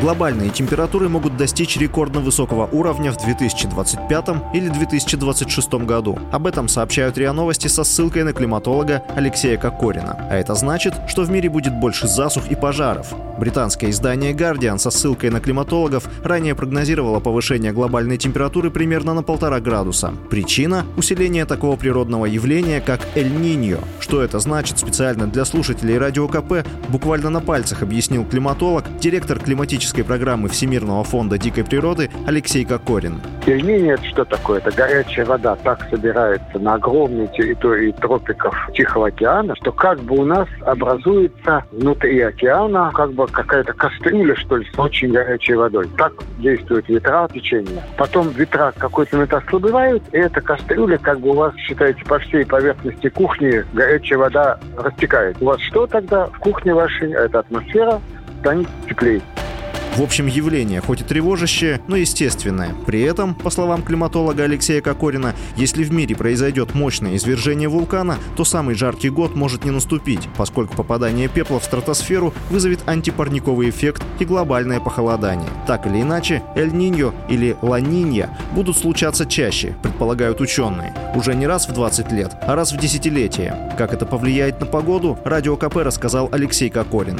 Глобальные температуры могут достичь рекордно высокого уровня в 2025 или 2026 году. Об этом сообщают РИА Новости со ссылкой на климатолога Алексея Кокорина. А это значит, что в мире будет больше засух и пожаров. Британское издание Guardian со ссылкой на климатологов ранее прогнозировало повышение глобальной температуры примерно на полтора градуса. Причина – усиление такого природного явления, как Эль-Ниньо. Что это значит специально для слушателей Радио КП, буквально на пальцах объяснил климатолог, директор климатической климатической программы Всемирного фонда дикой природы Алексей Кокорин. Пельмени – это что такое? Это горячая вода так собирается на огромной территории тропиков Тихого океана, что как бы у нас образуется внутри океана как бы какая-то кастрюля, что ли, с очень горячей водой. Так действуют ветра, течения. Потом ветра какой-то момент ослабевают, и эта кастрюля как бы у вас, считаете, по всей поверхности кухни горячая вода растекает. У вас что тогда в кухне вашей? Это атмосфера станет теплее. В общем, явление хоть и тревожащее, но естественное. При этом, по словам климатолога Алексея Кокорина, если в мире произойдет мощное извержение вулкана, то самый жаркий год может не наступить, поскольку попадание пепла в стратосферу вызовет антипарниковый эффект и глобальное похолодание. Так или иначе, Эль-Ниньо или Ла-Нинья будут случаться чаще, предполагают ученые. Уже не раз в 20 лет, а раз в десятилетие. Как это повлияет на погоду, Радио КП рассказал Алексей Кокорин.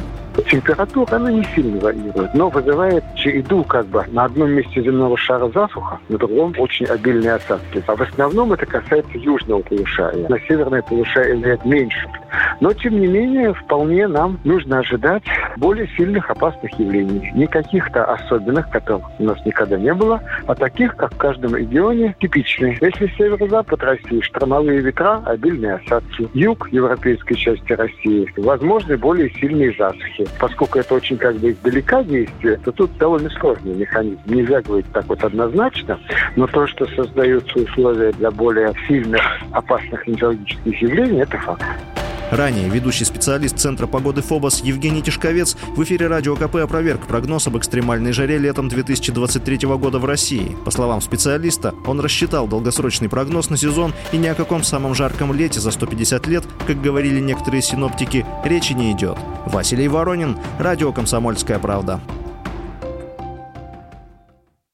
Температура, она не сильно варьирует, но вызывает череду как бы на одном месте земного шара засуха, на другом очень обильные осадки. А в основном это касается южного полушария. На северное полушарие влияет меньше. Но, тем не менее, вполне нам нужно ожидать более сильных опасных явлений. Не каких-то особенных, которых у нас никогда не было, а таких, как в каждом регионе, типичные. Если северо-запад России, штормовые ветра, обильные осадки. Юг европейской части России, возможны более сильные засухи. Поскольку это очень как бы издалека действие, то тут довольно сложный механизм. Нельзя говорить так вот однозначно, но то, что создаются условия для более сильных опасных метеорологических явлений, это факт. Ранее ведущий специалист Центра погоды ФОБОС Евгений Тишковец в эфире Радио КП опроверг прогноз об экстремальной жаре летом 2023 года в России. По словам специалиста, он рассчитал долгосрочный прогноз на сезон и ни о каком самом жарком лете за 150 лет, как говорили некоторые синоптики, речи не идет. Василий Воронин, Радио «Комсомольская правда».